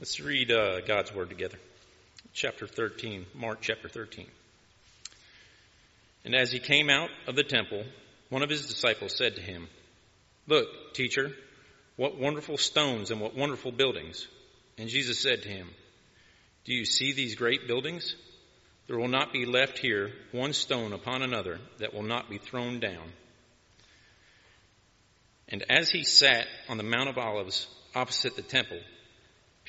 Let's read uh, God's Word together. Chapter 13, Mark chapter 13. And as he came out of the temple, one of his disciples said to him, Look, teacher, what wonderful stones and what wonderful buildings. And Jesus said to him, Do you see these great buildings? There will not be left here one stone upon another that will not be thrown down. And as he sat on the Mount of Olives opposite the temple,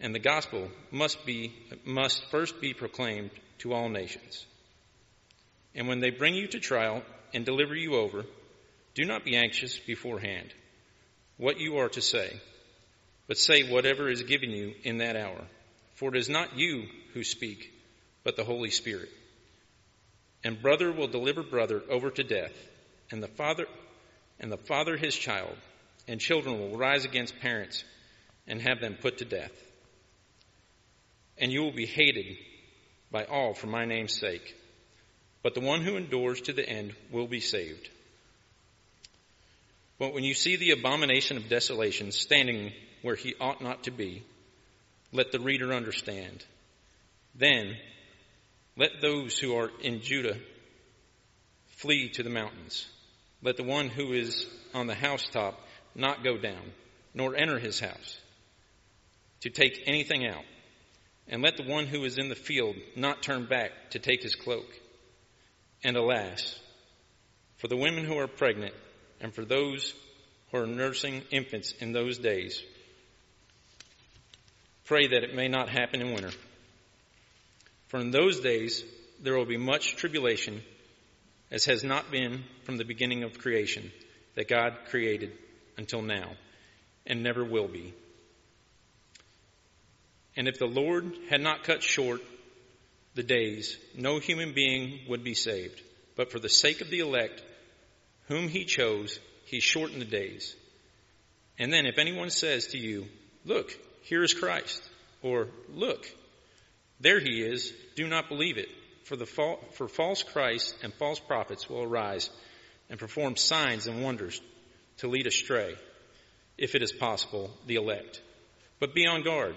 and the gospel must be must first be proclaimed to all nations. And when they bring you to trial and deliver you over, do not be anxious beforehand what you are to say, but say whatever is given you in that hour. For it is not you who speak, but the Holy Spirit. And brother will deliver brother over to death, and the father and the father his child, and children will rise against parents and have them put to death and you will be hated by all for my name's sake. But the one who endures to the end will be saved. But when you see the abomination of desolation standing where he ought not to be, let the reader understand. Then let those who are in Judah flee to the mountains. Let the one who is on the housetop not go down, nor enter his house to take anything out. And let the one who is in the field not turn back to take his cloak. And alas, for the women who are pregnant and for those who are nursing infants in those days, pray that it may not happen in winter. For in those days there will be much tribulation, as has not been from the beginning of creation that God created until now, and never will be. And if the Lord had not cut short the days, no human being would be saved. But for the sake of the elect, whom he chose, he shortened the days. And then if anyone says to you, look, here is Christ, or look, there he is, do not believe it. For the for false Christ and false prophets will arise and perform signs and wonders to lead astray, if it is possible, the elect. But be on guard.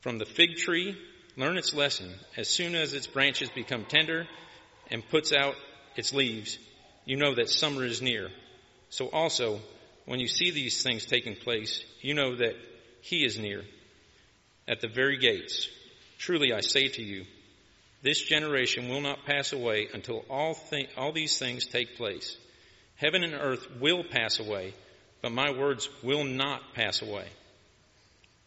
From the fig tree, learn its lesson. As soon as its branches become tender and puts out its leaves, you know that summer is near. So also, when you see these things taking place, you know that he is near at the very gates. Truly I say to you, this generation will not pass away until all, all these things take place. Heaven and earth will pass away, but my words will not pass away.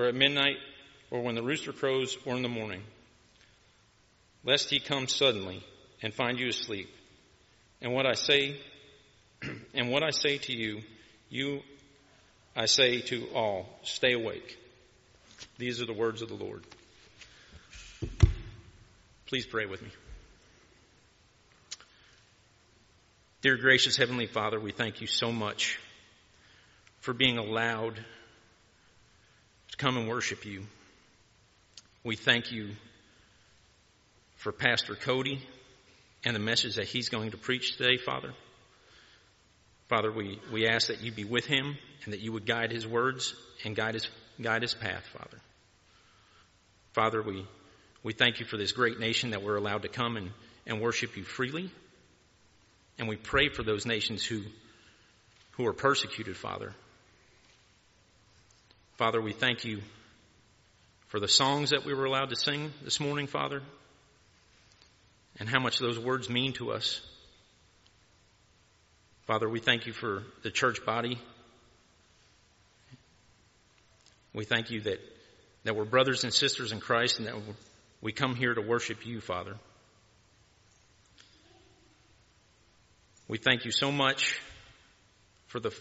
or at midnight or when the rooster crows, or in the morning, lest he come suddenly and find you asleep. And what I say, and what I say to you, you I say to all, stay awake. These are the words of the Lord. Please pray with me. Dear gracious Heavenly Father, we thank you so much for being allowed come and worship you. We thank you for Pastor Cody and the message that he's going to preach today, Father. Father, we, we ask that you be with him and that you would guide his words and guide his, guide his path, Father. Father, we, we thank you for this great nation that we're allowed to come and, and worship you freely. And we pray for those nations who, who are persecuted, Father. Father, we thank you for the songs that we were allowed to sing this morning, Father, and how much those words mean to us. Father, we thank you for the church body. We thank you that, that we're brothers and sisters in Christ and that we come here to worship you, Father. We thank you so much for the,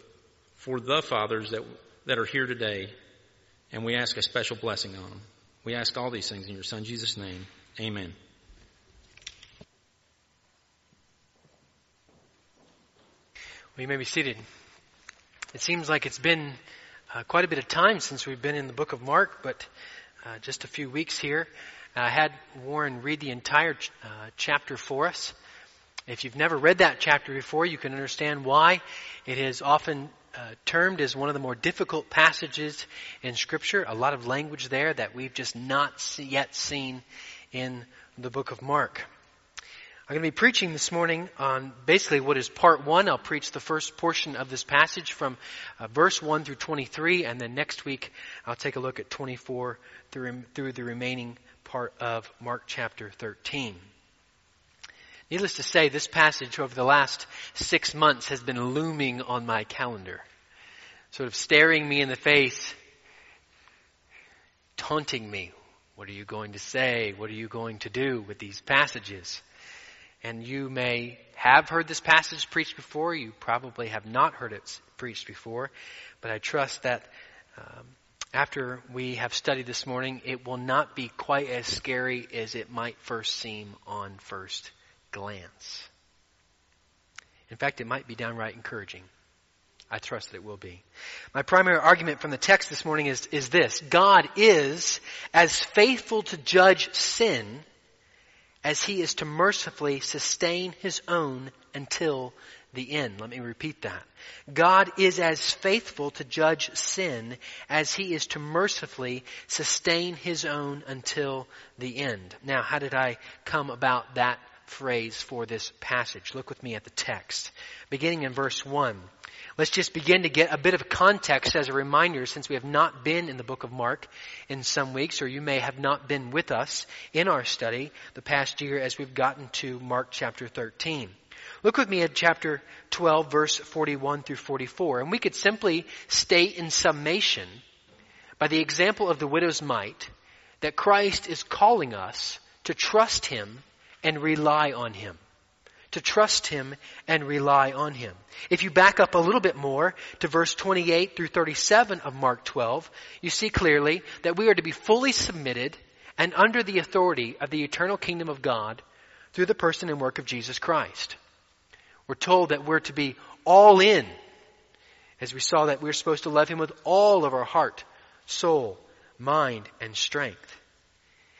for the fathers that, that are here today, and we ask a special blessing on them. We ask all these things in your Son Jesus' name. Amen. Well, you may be seated. It seems like it's been uh, quite a bit of time since we've been in the book of Mark, but uh, just a few weeks here. I had Warren read the entire ch- uh, chapter for us. If you've never read that chapter before, you can understand why it is often uh, termed as one of the more difficult passages in Scripture. A lot of language there that we've just not see, yet seen in the book of Mark. I'm going to be preaching this morning on basically what is part one. I'll preach the first portion of this passage from uh, verse 1 through 23, and then next week I'll take a look at 24 through, through the remaining part of Mark chapter 13. Needless to say, this passage over the last six months has been looming on my calendar, sort of staring me in the face, taunting me. What are you going to say? What are you going to do with these passages? And you may have heard this passage preached before. You probably have not heard it preached before. But I trust that um, after we have studied this morning, it will not be quite as scary as it might first seem on first glance. In fact, it might be downright encouraging. I trust that it will be. My primary argument from the text this morning is, is this. God is as faithful to judge sin as he is to mercifully sustain his own until the end. Let me repeat that. God is as faithful to judge sin as he is to mercifully sustain his own until the end. Now, how did I come about that phrase for this passage? Look with me at the text. Beginning in verse 1. Let's just begin to get a bit of context as a reminder since we have not been in the book of Mark in some weeks, or you may have not been with us in our study the past year as we've gotten to Mark chapter 13. Look with me at chapter 12 verse 41 through 44, and we could simply state in summation by the example of the widow's mite that Christ is calling us to trust Him and rely on Him to trust Him and rely on Him. If you back up a little bit more to verse 28 through 37 of Mark 12, you see clearly that we are to be fully submitted and under the authority of the eternal kingdom of God through the person and work of Jesus Christ. We're told that we're to be all in, as we saw that we're supposed to love Him with all of our heart, soul, mind, and strength.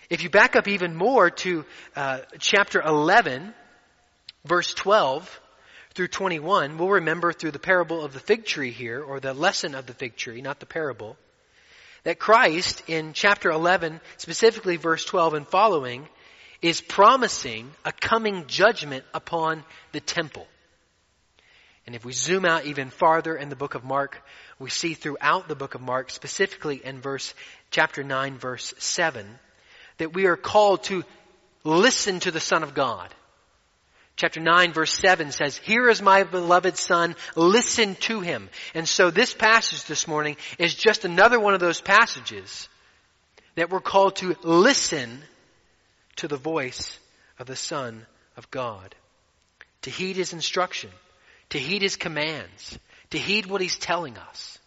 If you back up even more to uh, chapter 11, verse 12 through 21, we'll remember through the parable of the fig tree here, or the lesson of the fig tree, not the parable, that Christ in chapter 11, specifically verse 12 and following, is promising a coming judgment upon the temple. And if we zoom out even farther in the book of Mark, we see throughout the book of Mark, specifically in verse, chapter 9, verse 7, that we are called to listen to the Son of God. Chapter 9 verse 7 says, Here is my beloved son, listen to him. And so this passage this morning is just another one of those passages that we're called to listen to the voice of the Son of God, to heed His instruction, to heed His commands, to heed what He's telling us.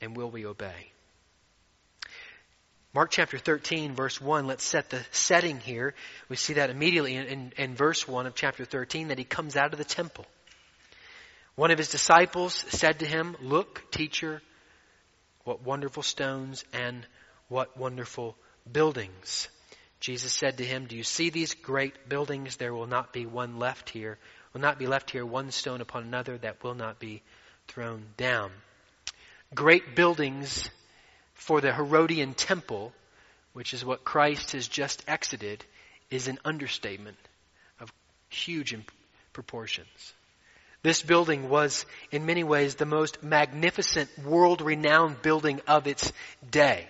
And will we obey? Mark chapter 13, verse 1, let's set the setting here. We see that immediately in, in, in, verse 1 of chapter 13 that he comes out of the temple. One of his disciples said to him, Look, teacher, what wonderful stones and what wonderful buildings. Jesus said to him, Do you see these great buildings? There will not be one left here, will not be left here one stone upon another that will not be thrown down. Great buildings for the Herodian temple, which is what Christ has just exited, is an understatement of huge proportions. This building was, in many ways, the most magnificent, world renowned building of its day.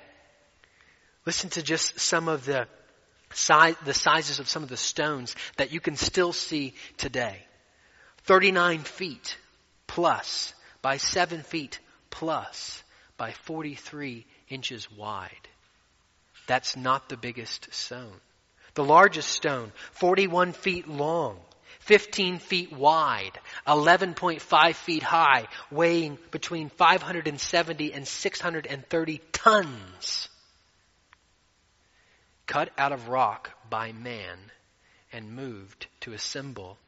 Listen to just some of the, size, the sizes of some of the stones that you can still see today. 39 feet plus by 7 feet plus by 43 inches wide. That's not the biggest stone. The largest stone, 41 feet long, 15 feet wide, 11.5 feet high, weighing between 570 and 630 tons. Cut out of rock by man and moved to assemble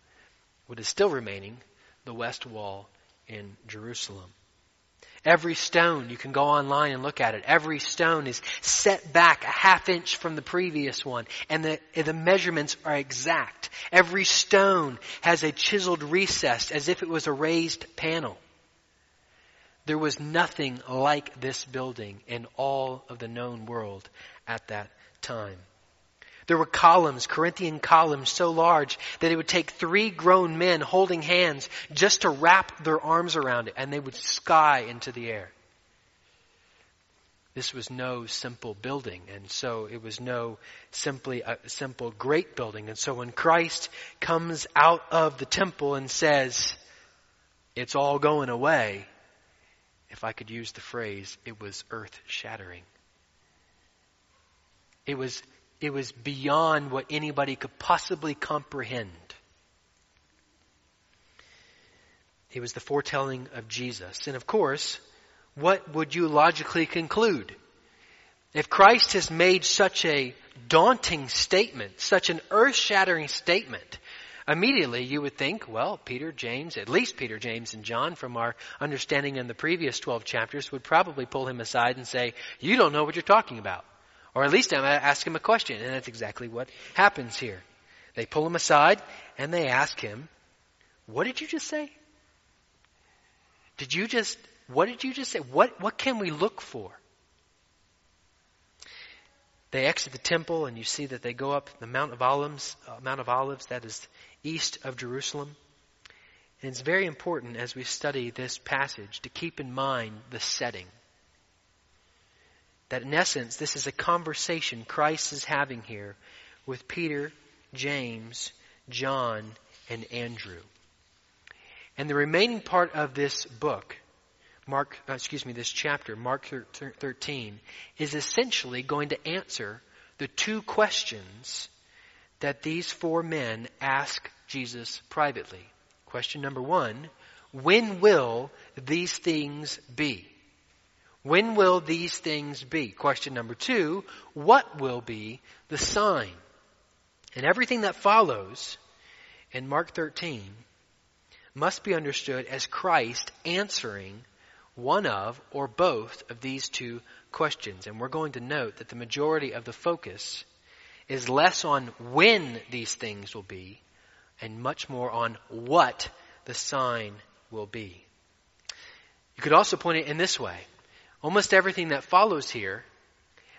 what is still remaining, the west wall in Jerusalem. Every stone, you can go online and look at it. Every stone is set back a half inch from the previous one, and the, the measurements are exact. Every stone has a chiseled recess as if it was a raised panel. There was nothing like this building in all of the known world at that time. There were columns, Corinthian columns, so large that it would take three grown men holding hands just to wrap their arms around it, and they would sky into the air. This was no simple building, and so it was no simply a simple great building. And so when Christ comes out of the temple and says, it's all going away, if I could use the phrase, it was earth shattering. It was it was beyond what anybody could possibly comprehend. It was the foretelling of Jesus. And of course, what would you logically conclude? If Christ has made such a daunting statement, such an earth shattering statement, immediately you would think, well, Peter, James, at least Peter, James, and John, from our understanding in the previous 12 chapters, would probably pull him aside and say, you don't know what you're talking about. Or at least I'm going to ask him a question. And that's exactly what happens here. They pull him aside and they ask him, What did you just say? Did you just, what did you just say? What, what can we look for? They exit the temple and you see that they go up the Mount of Olives, uh, Mount of Olives that is east of Jerusalem. And it's very important as we study this passage to keep in mind the setting that in essence, this is a conversation Christ is having here with Peter, James, John, and Andrew. And the remaining part of this book, Mark, uh, excuse me, this chapter, Mark 13, is essentially going to answer the two questions that these four men ask Jesus privately. Question number one, when will these things be? When will these things be? Question number two, what will be the sign? And everything that follows in Mark 13 must be understood as Christ answering one of or both of these two questions. And we're going to note that the majority of the focus is less on when these things will be and much more on what the sign will be. You could also point it in this way almost everything that follows here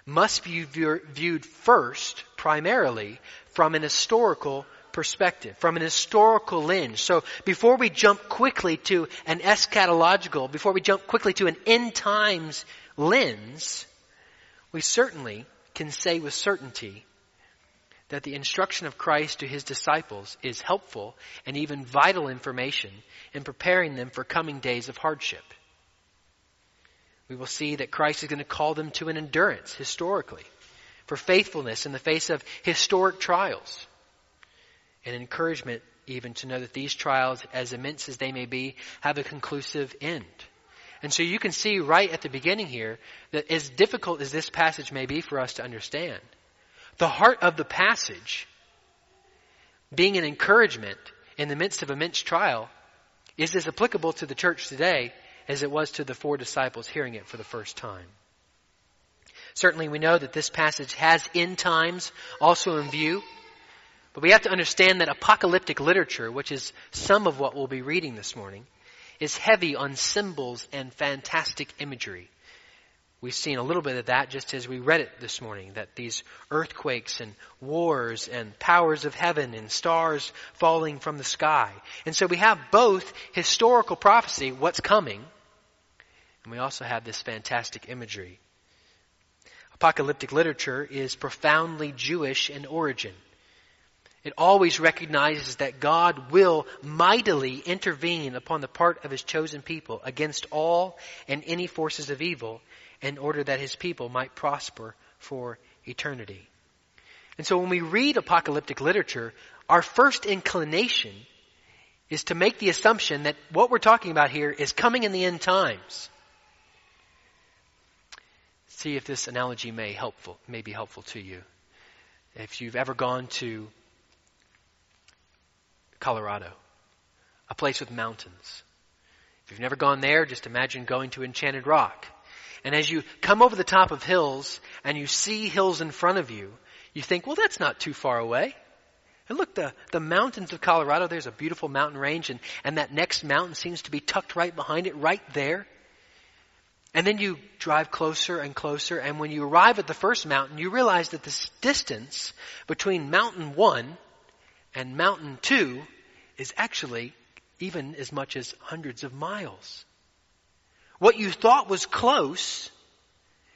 must be viewed first, primarily, from an historical perspective, from an historical lens. So before we jump quickly to an eschatological, before we jump quickly to an end times lens, we certainly can say with certainty that the instruction of Christ to his disciples is helpful and even vital information in preparing them for coming days of hardship. We will see that Christ is going to call them to an endurance historically, for faithfulness in the face of historic trials, and encouragement even to know that these trials, as immense as they may be, have a conclusive end. And so you can see right at the beginning here that as difficult as this passage may be for us to understand, the heart of the passage, being an encouragement in the midst of immense trial, is as applicable to the church today as it was to the four disciples hearing it for the first time. Certainly we know that this passage has end times also in view, but we have to understand that apocalyptic literature, which is some of what we'll be reading this morning, is heavy on symbols and fantastic imagery. We've seen a little bit of that just as we read it this morning, that these earthquakes and wars and powers of heaven and stars falling from the sky. And so we have both historical prophecy, what's coming, and we also have this fantastic imagery. Apocalyptic literature is profoundly Jewish in origin. It always recognizes that God will mightily intervene upon the part of his chosen people against all and any forces of evil in order that his people might prosper for eternity. And so when we read apocalyptic literature, our first inclination is to make the assumption that what we're talking about here is coming in the end times. See if this analogy may helpful may be helpful to you. If you've ever gone to Colorado, a place with mountains. If you've never gone there, just imagine going to Enchanted Rock. And as you come over the top of hills and you see hills in front of you, you think, well, that's not too far away. And look, the, the mountains of Colorado, there's a beautiful mountain range, and, and that next mountain seems to be tucked right behind it, right there. And then you drive closer and closer, and when you arrive at the first mountain, you realize that this distance between mountain one and mountain two is actually even as much as hundreds of miles. What you thought was close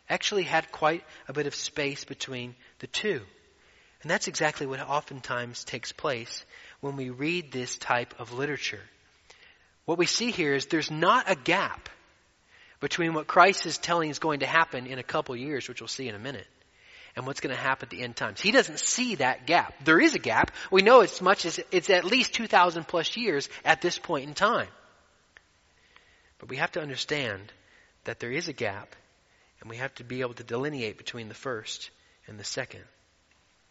actually had quite a bit of space between the two. And that's exactly what oftentimes takes place when we read this type of literature. What we see here is there's not a gap between what Christ is telling is going to happen in a couple years, which we'll see in a minute, and what's going to happen at the end times. He doesn't see that gap. There is a gap. We know as much as it's at least 2,000 plus years at this point in time. But we have to understand that there is a gap, and we have to be able to delineate between the first and the second.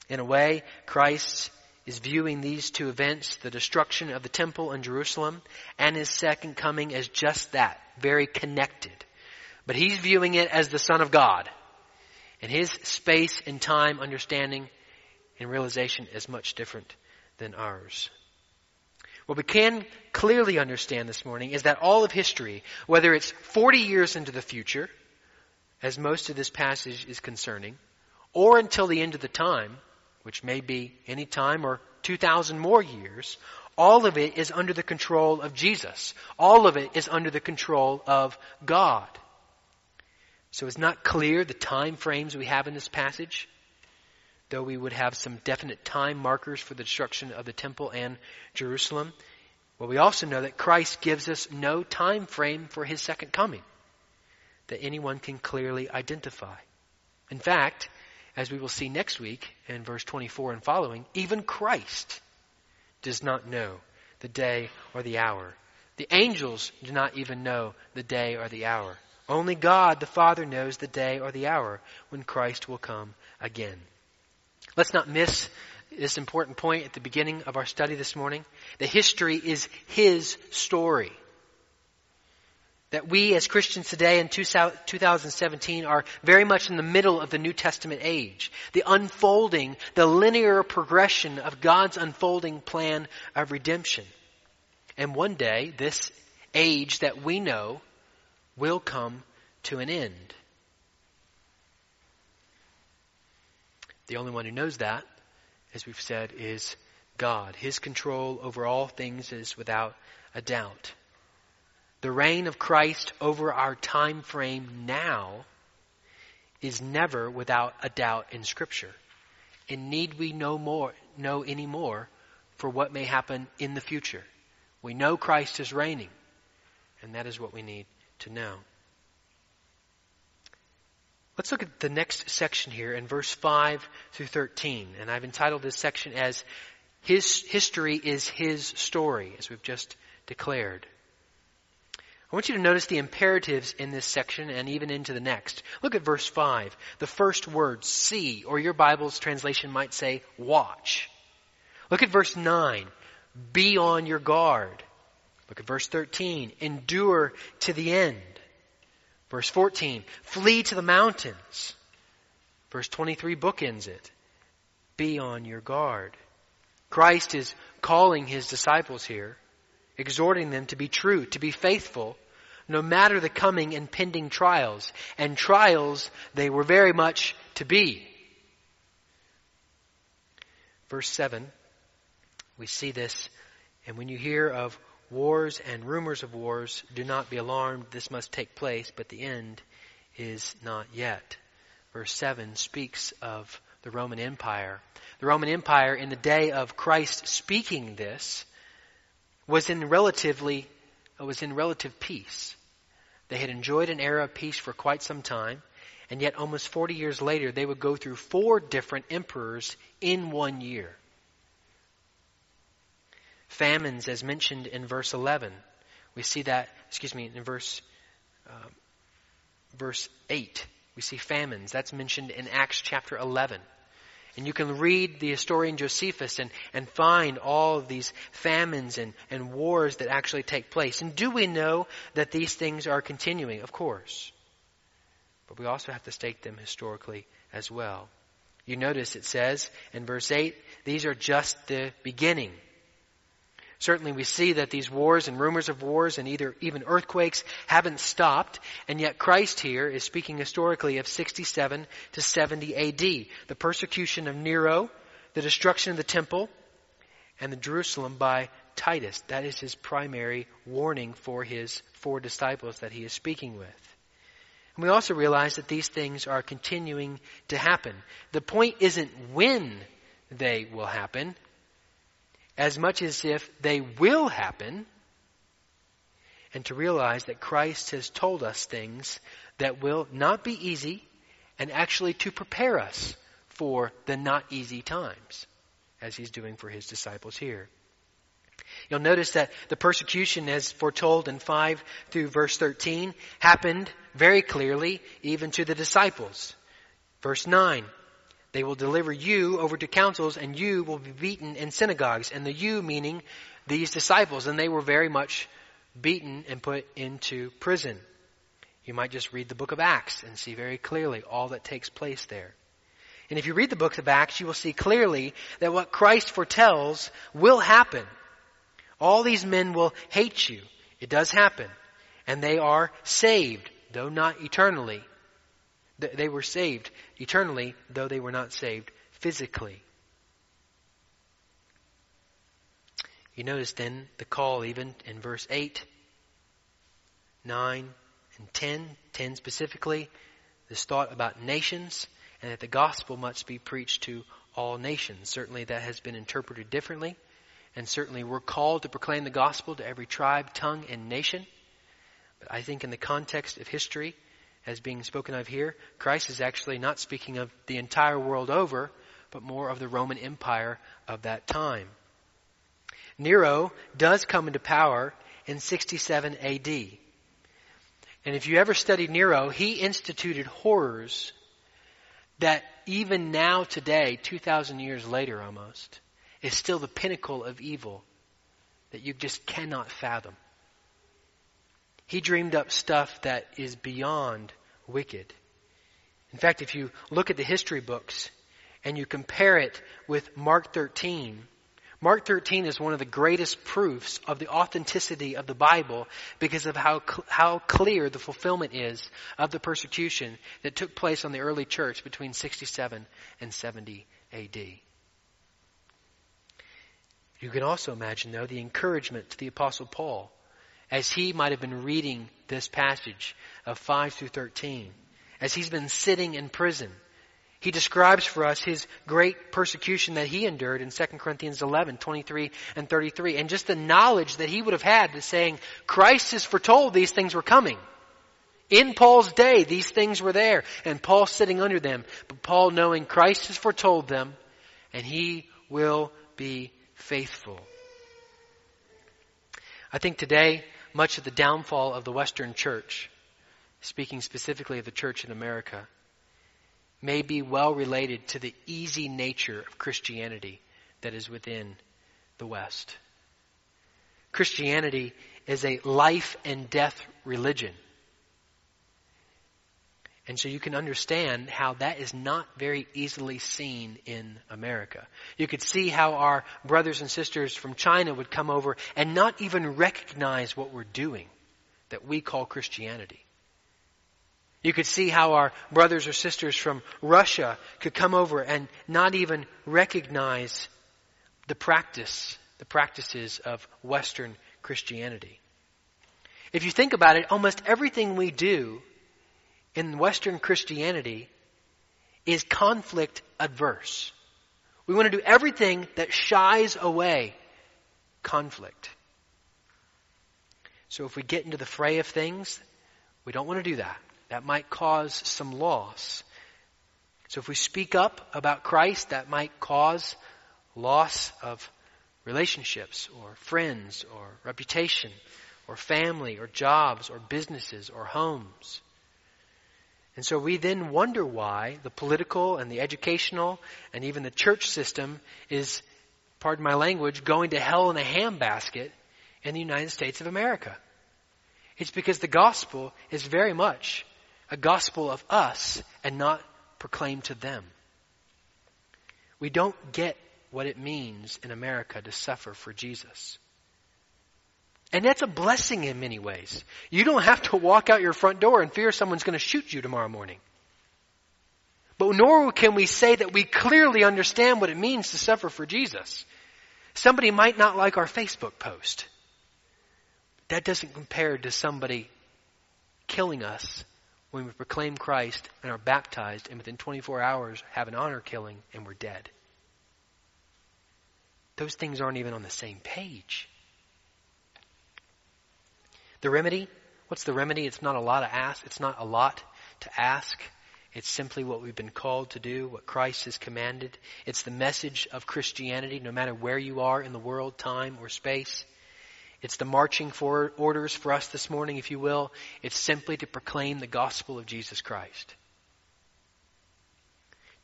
In a way, Christ is viewing these two events, the destruction of the temple in Jerusalem and his second coming as just that, very connected. But he's viewing it as the Son of God. And his space and time understanding and realization is much different than ours. What we can clearly understand this morning is that all of history, whether it's 40 years into the future, as most of this passage is concerning, or until the end of the time, which may be any time or 2,000 more years, all of it is under the control of Jesus. All of it is under the control of God. So it's not clear the time frames we have in this passage though we would have some definite time markers for the destruction of the temple and Jerusalem. Well, we also know that Christ gives us no time frame for his second coming that anyone can clearly identify. In fact, as we will see next week in verse 24 and following, even Christ does not know the day or the hour. The angels do not even know the day or the hour. Only God the Father knows the day or the hour when Christ will come again. Let's not miss this important point at the beginning of our study this morning. The history is His story. That we as Christians today in 2017 are very much in the middle of the New Testament age. The unfolding, the linear progression of God's unfolding plan of redemption. And one day, this age that we know will come to an end. The only one who knows that, as we've said, is God. His control over all things is without a doubt. The reign of Christ over our time frame now is never without a doubt in Scripture. And need we know more, know any more for what may happen in the future? We know Christ is reigning, and that is what we need to know. Let's look at the next section here in verse 5 through 13. And I've entitled this section as His History is His Story, as we've just declared. I want you to notice the imperatives in this section and even into the next. Look at verse 5. The first word, see, or your Bible's translation might say, watch. Look at verse 9. Be on your guard. Look at verse 13. Endure to the end. Verse 14. Flee to the mountains. Verse 23 bookends it. Be on your guard. Christ is calling his disciples here, exhorting them to be true, to be faithful, no matter the coming and pending trials. And trials they were very much to be. Verse 7, we see this, and when you hear of wars and rumors of wars, do not be alarmed, this must take place, but the end is not yet. Verse 7 speaks of the Roman Empire. The Roman Empire, in the day of Christ speaking this, was in relatively was in relative peace. They had enjoyed an era of peace for quite some time, and yet almost 40 years later, they would go through four different emperors in one year. Famines, as mentioned in verse 11, we see that, excuse me, in verse, uh, verse 8, we see famines. That's mentioned in Acts chapter 11. And you can read the historian Josephus and, and find all of these famines and, and wars that actually take place. And do we know that these things are continuing? Of course. But we also have to state them historically as well. You notice it says in verse 8, these are just the beginning. Certainly we see that these wars and rumors of wars and either even earthquakes haven't stopped, and yet Christ here is speaking historically of 67 to 70 AD. The persecution of Nero, the destruction of the temple, and the Jerusalem by Titus. That is his primary warning for his four disciples that he is speaking with. And we also realize that these things are continuing to happen. The point isn't when they will happen, as much as if they will happen, and to realize that Christ has told us things that will not be easy, and actually to prepare us for the not easy times, as he's doing for his disciples here. You'll notice that the persecution, as foretold in 5 through verse 13, happened very clearly even to the disciples. Verse 9, they will deliver you over to councils and you will be beaten in synagogues. And the you meaning these disciples. And they were very much beaten and put into prison. You might just read the book of Acts and see very clearly all that takes place there. And if you read the book of Acts, you will see clearly that what Christ foretells will happen. All these men will hate you. It does happen. And they are saved, though not eternally. They were saved eternally, though they were not saved physically. You notice then the call even in verse 8, 9, and 10, 10 specifically, this thought about nations and that the gospel must be preached to all nations. Certainly that has been interpreted differently, and certainly we're called to proclaim the gospel to every tribe, tongue, and nation. But I think in the context of history, as being spoken of here, Christ is actually not speaking of the entire world over, but more of the Roman Empire of that time. Nero does come into power in 67 AD. And if you ever studied Nero, he instituted horrors that even now today, 2,000 years later almost, is still the pinnacle of evil that you just cannot fathom. He dreamed up stuff that is beyond wicked. In fact, if you look at the history books and you compare it with Mark 13, Mark 13 is one of the greatest proofs of the authenticity of the Bible because of how, how clear the fulfillment is of the persecution that took place on the early church between 67 and 70 AD. You can also imagine, though, the encouragement to the Apostle Paul as he might have been reading this passage of 5 through 13, as he's been sitting in prison. He describes for us his great persecution that he endured in 2 Corinthians 11, 23 and 33, and just the knowledge that he would have had to saying, Christ has foretold these things were coming. In Paul's day, these things were there, and Paul sitting under them. But Paul, knowing Christ has foretold them, and he will be faithful. I think today, much of the downfall of the Western church, speaking specifically of the church in America, may be well related to the easy nature of Christianity that is within the West. Christianity is a life and death religion. And so you can understand how that is not very easily seen in America. You could see how our brothers and sisters from China would come over and not even recognize what we're doing that we call Christianity. You could see how our brothers or sisters from Russia could come over and not even recognize the practice, the practices of Western Christianity. If you think about it, almost everything we do in Western Christianity is conflict adverse. We want to do everything that shies away conflict. So if we get into the fray of things, we don't want to do that. That might cause some loss. So if we speak up about Christ, that might cause loss of relationships or friends or reputation or family or jobs or businesses or homes. And so we then wonder why the political and the educational and even the church system is, pardon my language, going to hell in a handbasket in the United States of America. It's because the gospel is very much a gospel of us and not proclaimed to them. We don't get what it means in America to suffer for Jesus. And that's a blessing in many ways. You don't have to walk out your front door and fear someone's going to shoot you tomorrow morning. But nor can we say that we clearly understand what it means to suffer for Jesus. Somebody might not like our Facebook post. That doesn't compare to somebody killing us when we proclaim Christ and are baptized and within 24 hours have an honor killing and we're dead. Those things aren't even on the same page. The remedy, what's the remedy? It's not a lot to ask. It's not a lot to ask. It's simply what we've been called to do, what Christ has commanded. It's the message of Christianity, no matter where you are in the world, time, or space. It's the marching forward orders for us this morning, if you will. It's simply to proclaim the gospel of Jesus Christ.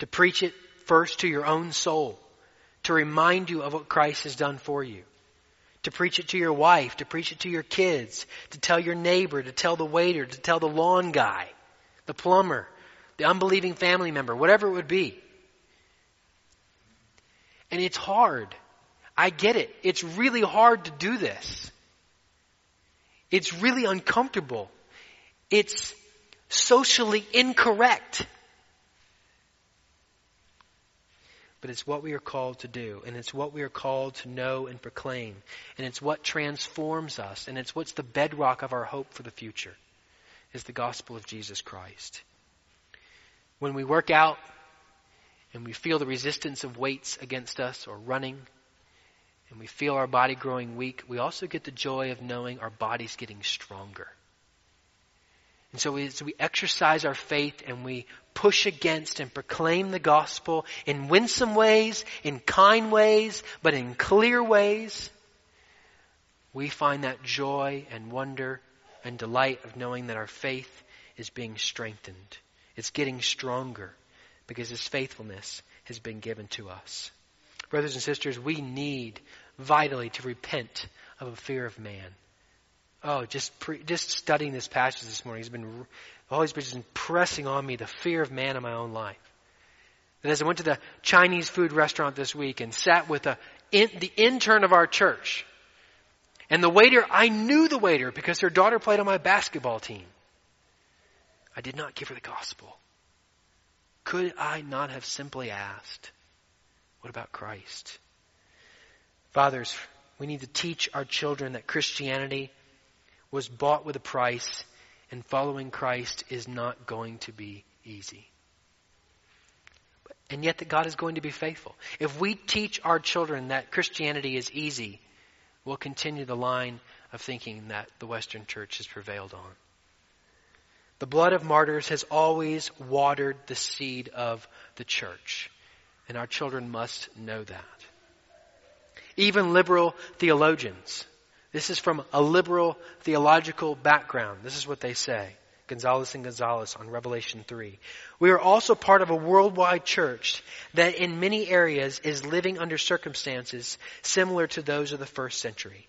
To preach it first to your own soul. To remind you of what Christ has done for you to preach it to your wife, to preach it to your kids, to tell your neighbor, to tell the waiter, to tell the lawn guy, the plumber, the unbelieving family member, whatever it would be. And it's hard. I get it. It's really hard to do this. It's really uncomfortable. It's socially incorrect. But it's what we are called to do, and it's what we are called to know and proclaim, and it's what transforms us, and it's what's the bedrock of our hope for the future, is the gospel of Jesus Christ. When we work out and we feel the resistance of weights against us or running, and we feel our body growing weak, we also get the joy of knowing our body's getting stronger. And so so we exercise our faith and we push against and proclaim the gospel in winsome ways, in kind ways, but in clear ways. We find that joy and wonder and delight of knowing that our faith is being strengthened. It's getting stronger because His faithfulness has been given to us. Brothers and sisters, we need vitally to repent of a fear of man. Oh, just pre, just studying this passage this morning has been has been pressing on me the fear of man in my own life. And as I went to the Chinese food restaurant this week and sat with a, in, the intern of our church, and the waiter, I knew the waiter because her daughter played on my basketball team. I did not give her the gospel. Could I not have simply asked, what about Christ? Fathers, we need to teach our children that Christianity was bought with a price, and following Christ is not going to be easy. And yet that God is going to be faithful. If we teach our children that Christianity is easy, we'll continue the line of thinking that the Western church has prevailed on. The blood of martyrs has always watered the seed of the church. And our children must know that. Even liberal theologians, this is from a liberal theological background. This is what they say. Gonzalez and Gonzalez on Revelation 3. We are also part of a worldwide church that in many areas is living under circumstances similar to those of the first century.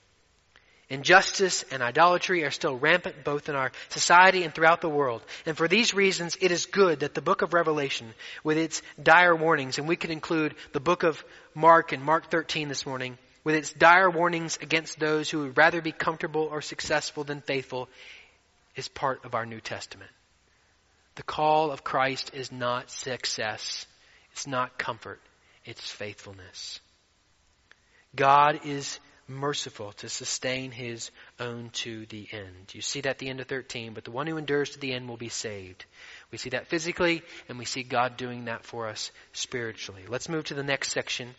Injustice and idolatry are still rampant both in our society and throughout the world. And for these reasons, it is good that the book of Revelation, with its dire warnings, and we could include the book of Mark and Mark 13 this morning, with its dire warnings against those who would rather be comfortable or successful than faithful, is part of our New Testament. The call of Christ is not success. It's not comfort. It's faithfulness. God is merciful to sustain his own to the end. You see that at the end of 13, but the one who endures to the end will be saved. We see that physically, and we see God doing that for us spiritually. Let's move to the next section.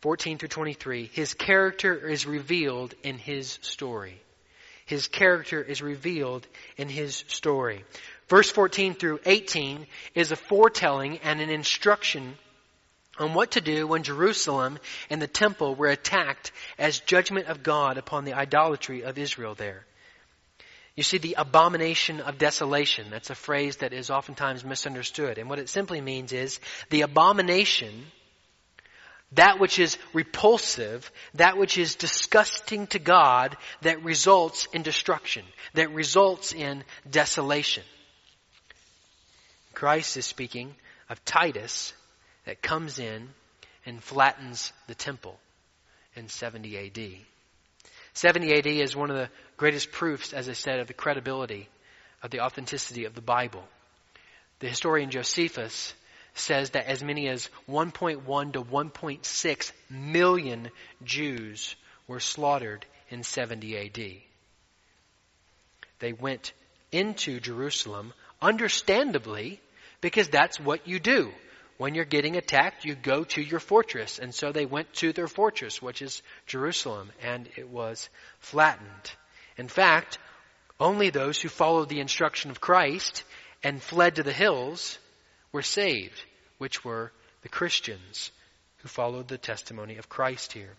14 through 23. His character is revealed in his story. His character is revealed in his story. Verse 14 through 18 is a foretelling and an instruction on what to do when Jerusalem and the temple were attacked as judgment of God upon the idolatry of Israel there. You see, the abomination of desolation, that's a phrase that is oftentimes misunderstood. And what it simply means is the abomination, that which is repulsive, that which is disgusting to God, that results in destruction, that results in desolation. Christ is speaking of Titus that comes in and flattens the temple in 70 AD. 70 AD is one of the greatest proofs, as I said, of the credibility, of the authenticity of the Bible. The historian Josephus says that as many as 1.1 to 1.6 million Jews were slaughtered in 70 AD. They went into Jerusalem, understandably, because that's what you do. When you're getting attacked, you go to your fortress. And so they went to their fortress, which is Jerusalem, and it was flattened. In fact, only those who followed the instruction of Christ and fled to the hills were saved, which were the Christians who followed the testimony of Christ here.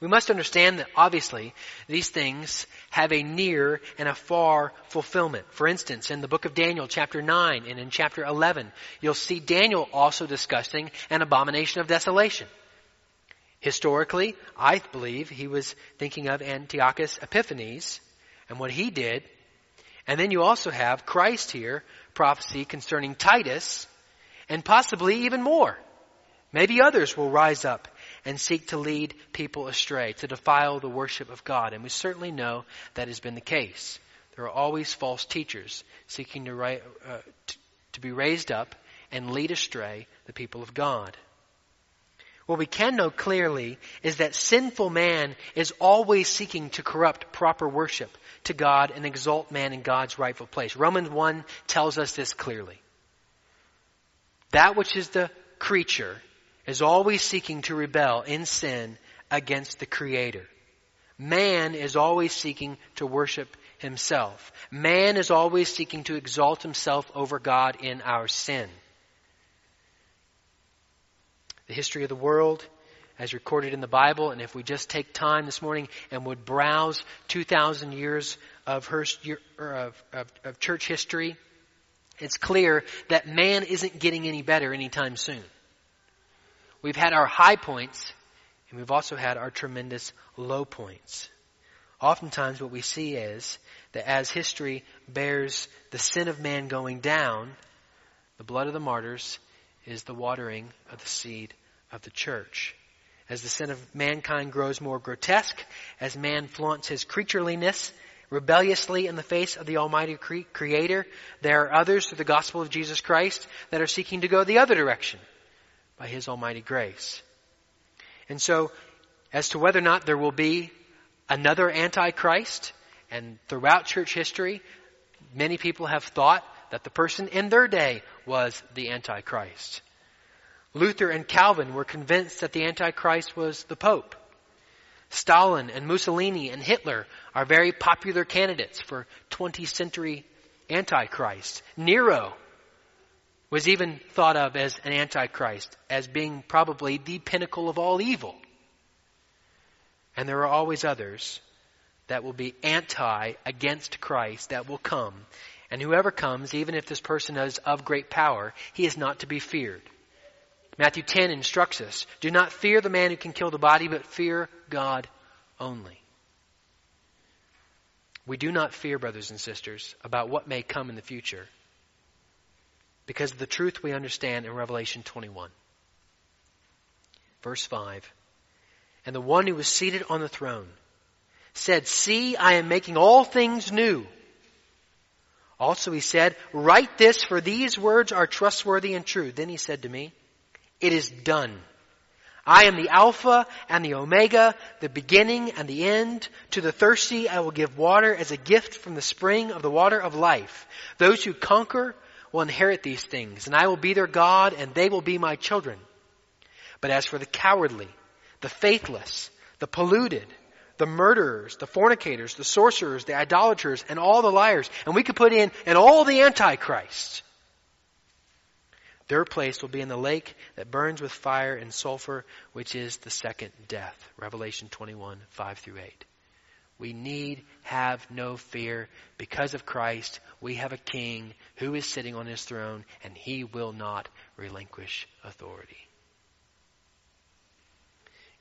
We must understand that obviously these things have a near and a far fulfillment. For instance, in the book of Daniel chapter 9 and in chapter 11, you'll see Daniel also discussing an abomination of desolation. Historically, I believe he was thinking of Antiochus Epiphanes and what he did. And then you also have Christ here, prophecy concerning Titus, and possibly even more. Maybe others will rise up and seek to lead people astray, to defile the worship of God. And we certainly know that has been the case. There are always false teachers seeking to, uh, to, to be raised up and lead astray the people of God. What we can know clearly is that sinful man is always seeking to corrupt proper worship to God and exalt man in God's rightful place. Romans 1 tells us this clearly. That which is the creature is always seeking to rebel in sin against the Creator. Man is always seeking to worship himself. Man is always seeking to exalt himself over God in our sin. The history of the world, as recorded in the Bible, and if we just take time this morning and would browse 2,000 years of, er, of, of, of church history, it's clear that man isn't getting any better anytime soon. We've had our high points, and we've also had our tremendous low points. Oftentimes, what we see is that as history bears the sin of man going down, the blood of the martyrs is the watering of the seed of the church. As the sin of mankind grows more grotesque, as man flaunts his creatureliness rebelliously in the face of the Almighty cre- Creator, there are others through the gospel of Jesus Christ that are seeking to go the other direction by His almighty grace. And so, as to whether or not there will be another Antichrist, and throughout church history, many people have thought that the person in their day was the Antichrist. Luther and Calvin were convinced that the Antichrist was the Pope. Stalin and Mussolini and Hitler are very popular candidates for 20th century Antichrist. Nero was even thought of as an Antichrist, as being probably the pinnacle of all evil. And there are always others that will be anti against Christ that will come. And whoever comes, even if this person is of great power, he is not to be feared. Matthew 10 instructs us, do not fear the man who can kill the body, but fear God only. We do not fear, brothers and sisters, about what may come in the future because of the truth we understand in Revelation 21. Verse 5. And the one who was seated on the throne said, See, I am making all things new. Also he said, Write this, for these words are trustworthy and true. Then he said to me, It is done. I am the Alpha and the Omega, the beginning and the end. To the thirsty I will give water as a gift from the spring of the water of life. Those who conquer will inherit these things, and I will be their God, and they will be my children. But as for the cowardly, the faithless, the polluted, the murderers, the fornicators, the sorcerers, the idolaters, and all the liars. And we could put in, and all the antichrists. Their place will be in the lake that burns with fire and sulfur, which is the second death. Revelation 21, 5 through 8. We need have no fear. Because of Christ, we have a king who is sitting on his throne, and he will not relinquish authority.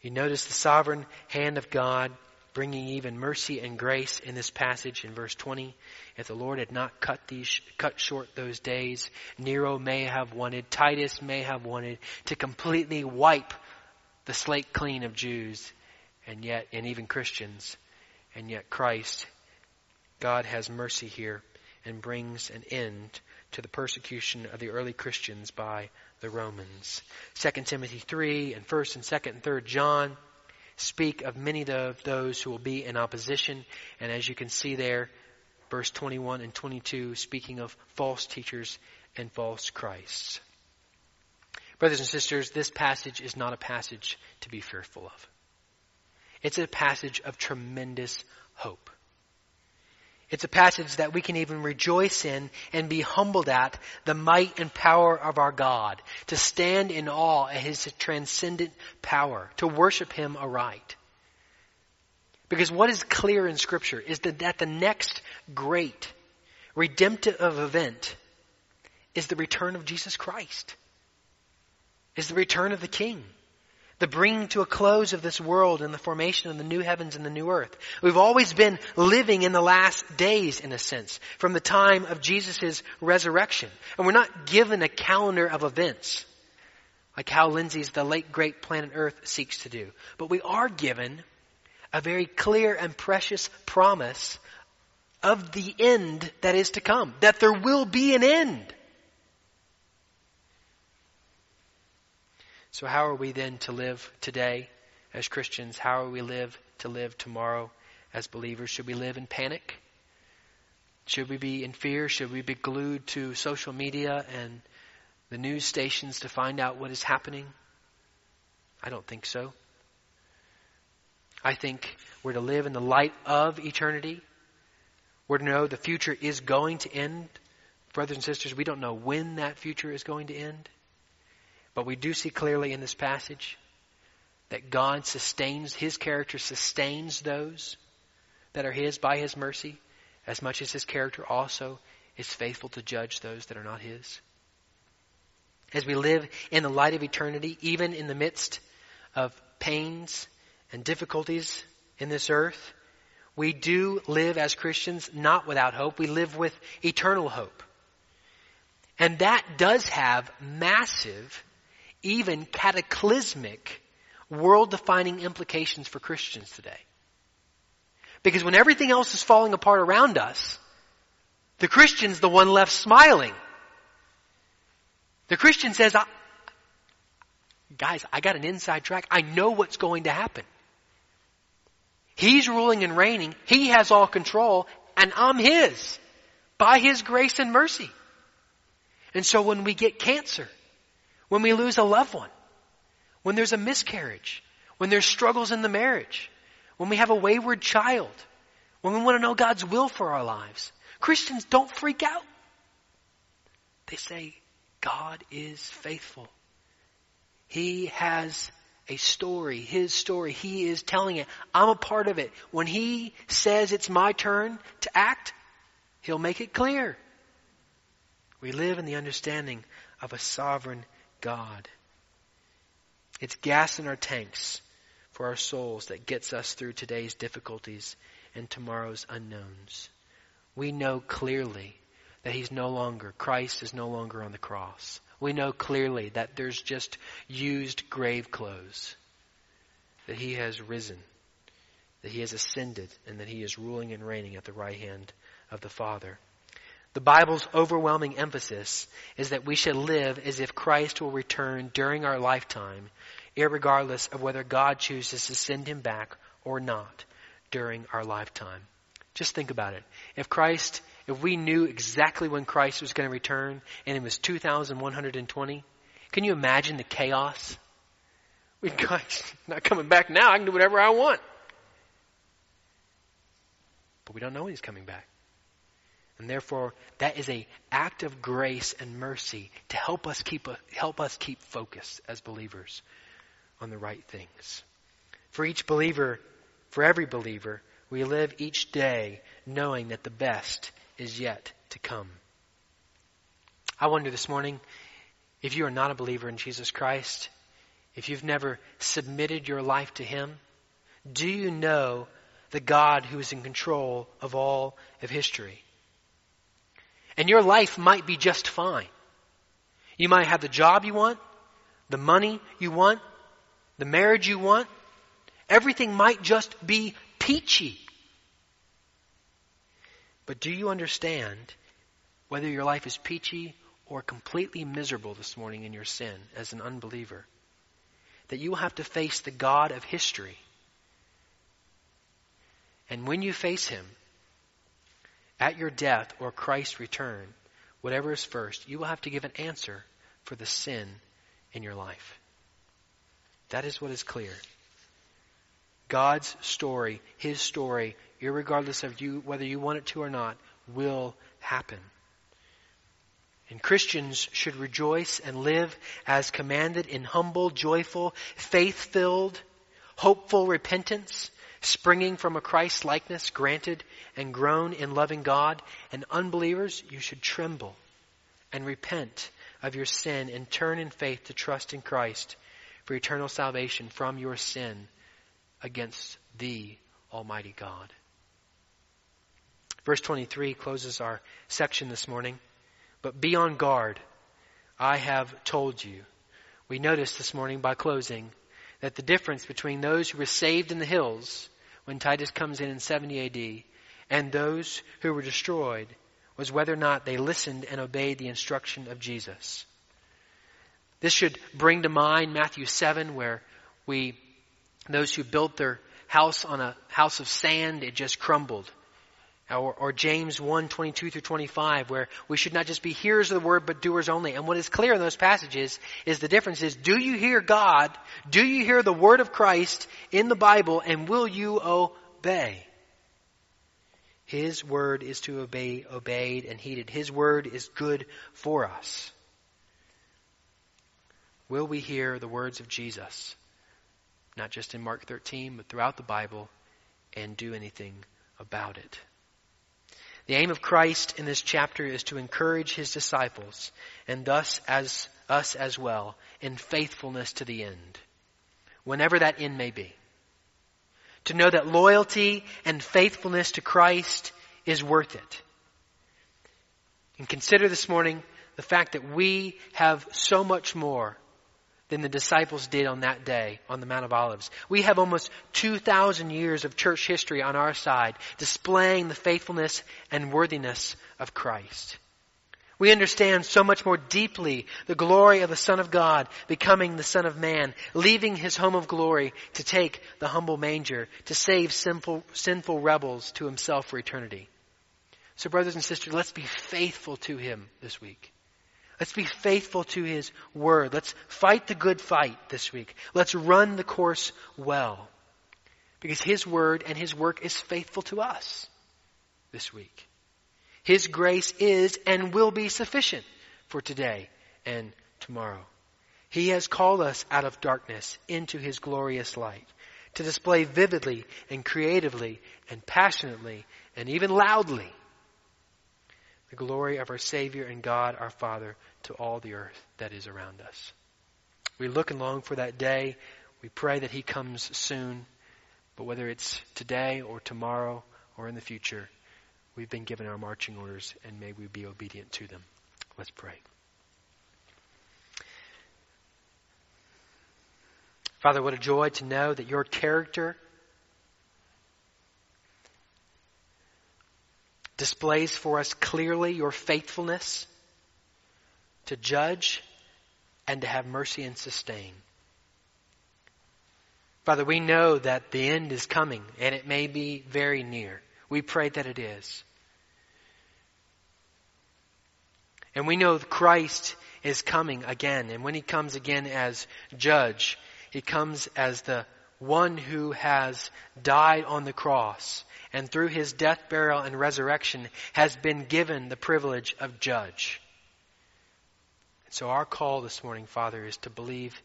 You notice the sovereign hand of God bringing even mercy and grace in this passage in verse 20. If the Lord had not cut these, cut short those days, Nero may have wanted, Titus may have wanted to completely wipe the slate clean of Jews and yet, and even Christians. And yet Christ, God has mercy here and brings an end to the persecution of the early Christians by the Romans. 2 Timothy 3 and 1st and 2nd and 3rd John speak of many of those who will be in opposition. And as you can see there, verse 21 and 22, speaking of false teachers and false Christs. Brothers and sisters, this passage is not a passage to be fearful of. It's a passage of tremendous hope. It's a passage that we can even rejoice in and be humbled at the might and power of our God, to stand in awe at His transcendent power, to worship Him aright. Because what is clear in Scripture is that, that the next great redemptive event is the return of Jesus Christ, is the return of the King the bringing to a close of this world and the formation of the new heavens and the new earth. We've always been living in the last days, in a sense, from the time of Jesus' resurrection. And we're not given a calendar of events, like how Lindsey's The Late Great Planet Earth seeks to do. But we are given a very clear and precious promise of the end that is to come, that there will be an end. So, how are we then to live today as Christians? How are we live to live tomorrow as believers? Should we live in panic? Should we be in fear? Should we be glued to social media and the news stations to find out what is happening? I don't think so. I think we're to live in the light of eternity. We're to know the future is going to end. Brothers and sisters, we don't know when that future is going to end. But we do see clearly in this passage that God sustains, His character sustains those that are His by His mercy, as much as His character also is faithful to judge those that are not His. As we live in the light of eternity, even in the midst of pains and difficulties in this earth, we do live as Christians not without hope. We live with eternal hope. And that does have massive even cataclysmic, world defining implications for Christians today. Because when everything else is falling apart around us, the Christian's the one left smiling. The Christian says, I, guys, I got an inside track. I know what's going to happen. He's ruling and reigning. He has all control and I'm His by His grace and mercy. And so when we get cancer, when we lose a loved one, when there's a miscarriage, when there's struggles in the marriage, when we have a wayward child, when we want to know God's will for our lives. Christians don't freak out. They say, God is faithful. He has a story, his story. He is telling it. I'm a part of it. When he says it's my turn to act, he'll make it clear. We live in the understanding of a sovereign God. It's gas in our tanks for our souls that gets us through today's difficulties and tomorrow's unknowns. We know clearly that he's no longer, Christ is no longer on the cross. We know clearly that there's just used grave clothes, that he has risen, that he has ascended, and that he is ruling and reigning at the right hand of the Father. The Bible's overwhelming emphasis is that we should live as if Christ will return during our lifetime, regardless of whether God chooses to send him back or not during our lifetime. Just think about it. If Christ, if we knew exactly when Christ was going to return and it was 2120, can you imagine the chaos? We God's not coming back now. I can do whatever I want. But we don't know when he's coming back. And therefore, that is a act of grace and mercy to help us keep help us keep focus as believers on the right things. For each believer, for every believer, we live each day knowing that the best is yet to come. I wonder this morning if you are not a believer in Jesus Christ, if you've never submitted your life to Him, do you know the God who is in control of all of history? And your life might be just fine. You might have the job you want, the money you want, the marriage you want. Everything might just be peachy. But do you understand whether your life is peachy or completely miserable this morning in your sin as an unbeliever? That you will have to face the God of history. And when you face Him, at your death or Christ's return, whatever is first, you will have to give an answer for the sin in your life. That is what is clear. God's story, His story, regardless of you, whether you want it to or not, will happen. And Christians should rejoice and live as commanded in humble, joyful, faith-filled, hopeful repentance, springing from a Christ likeness granted and grown in loving God, and unbelievers, you should tremble and repent of your sin and turn in faith to trust in Christ for eternal salvation from your sin against the Almighty God. Verse 23 closes our section this morning. But be on guard. I have told you. We noticed this morning by closing that the difference between those who were saved in the hills when Titus comes in in 70 AD and those who were destroyed was whether or not they listened and obeyed the instruction of Jesus. This should bring to mind Matthew 7 where we, those who built their house on a house of sand, it just crumbled. Or, or, James 1, 22 through 25, where we should not just be hearers of the word, but doers only. And what is clear in those passages is the difference is, do you hear God? Do you hear the word of Christ in the Bible, and will you obey? His word is to obey, obeyed and heeded. His word is good for us. Will we hear the words of Jesus? Not just in Mark 13, but throughout the Bible, and do anything about it. The aim of Christ in this chapter is to encourage his disciples, and thus as us as well, in faithfulness to the end, whenever that end may be. To know that loyalty and faithfulness to Christ is worth it. And consider this morning the fact that we have so much more than the disciples did on that day on the Mount of Olives. We have almost 2,000 years of church history on our side displaying the faithfulness and worthiness of Christ. We understand so much more deeply the glory of the Son of God becoming the Son of Man, leaving his home of glory to take the humble manger, to save sinful, sinful rebels to himself for eternity. So brothers and sisters, let's be faithful to him this week. Let's be faithful to His Word. Let's fight the good fight this week. Let's run the course well. Because His Word and His work is faithful to us this week. His grace is and will be sufficient for today and tomorrow. He has called us out of darkness into His glorious light to display vividly and creatively and passionately and even loudly the glory of our Savior and God our Father to all the earth that is around us. We look and long for that day. We pray that He comes soon. But whether it's today or tomorrow or in the future, we've been given our marching orders and may we be obedient to them. Let's pray. Father, what a joy to know that your character displays for us clearly your faithfulness to judge and to have mercy and sustain. Father, we know that the end is coming and it may be very near. We pray that it is. And we know Christ is coming again. And when he comes again as judge, he comes as the one who has died on the cross and through his death, burial, and resurrection has been given the privilege of judge. So our call this morning, Father, is to believe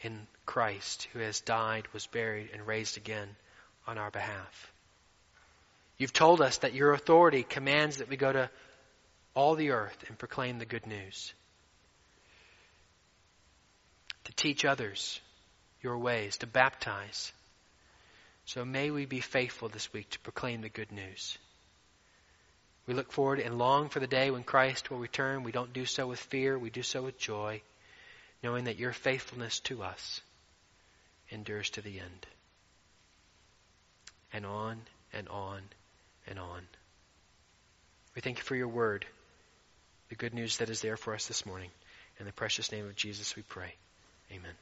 in Christ who has died, was buried, and raised again on our behalf. You've told us that your authority commands that we go to all the earth and proclaim the good news. To teach others your ways, to baptize. So may we be faithful this week to proclaim the good news. We look forward and long for the day when Christ will return. We don't do so with fear, we do so with joy knowing that your faithfulness to us endures to the end. And on and on and on. We thank you for your word, the good news that is there for us this morning. In the precious name of Jesus we pray. Amen.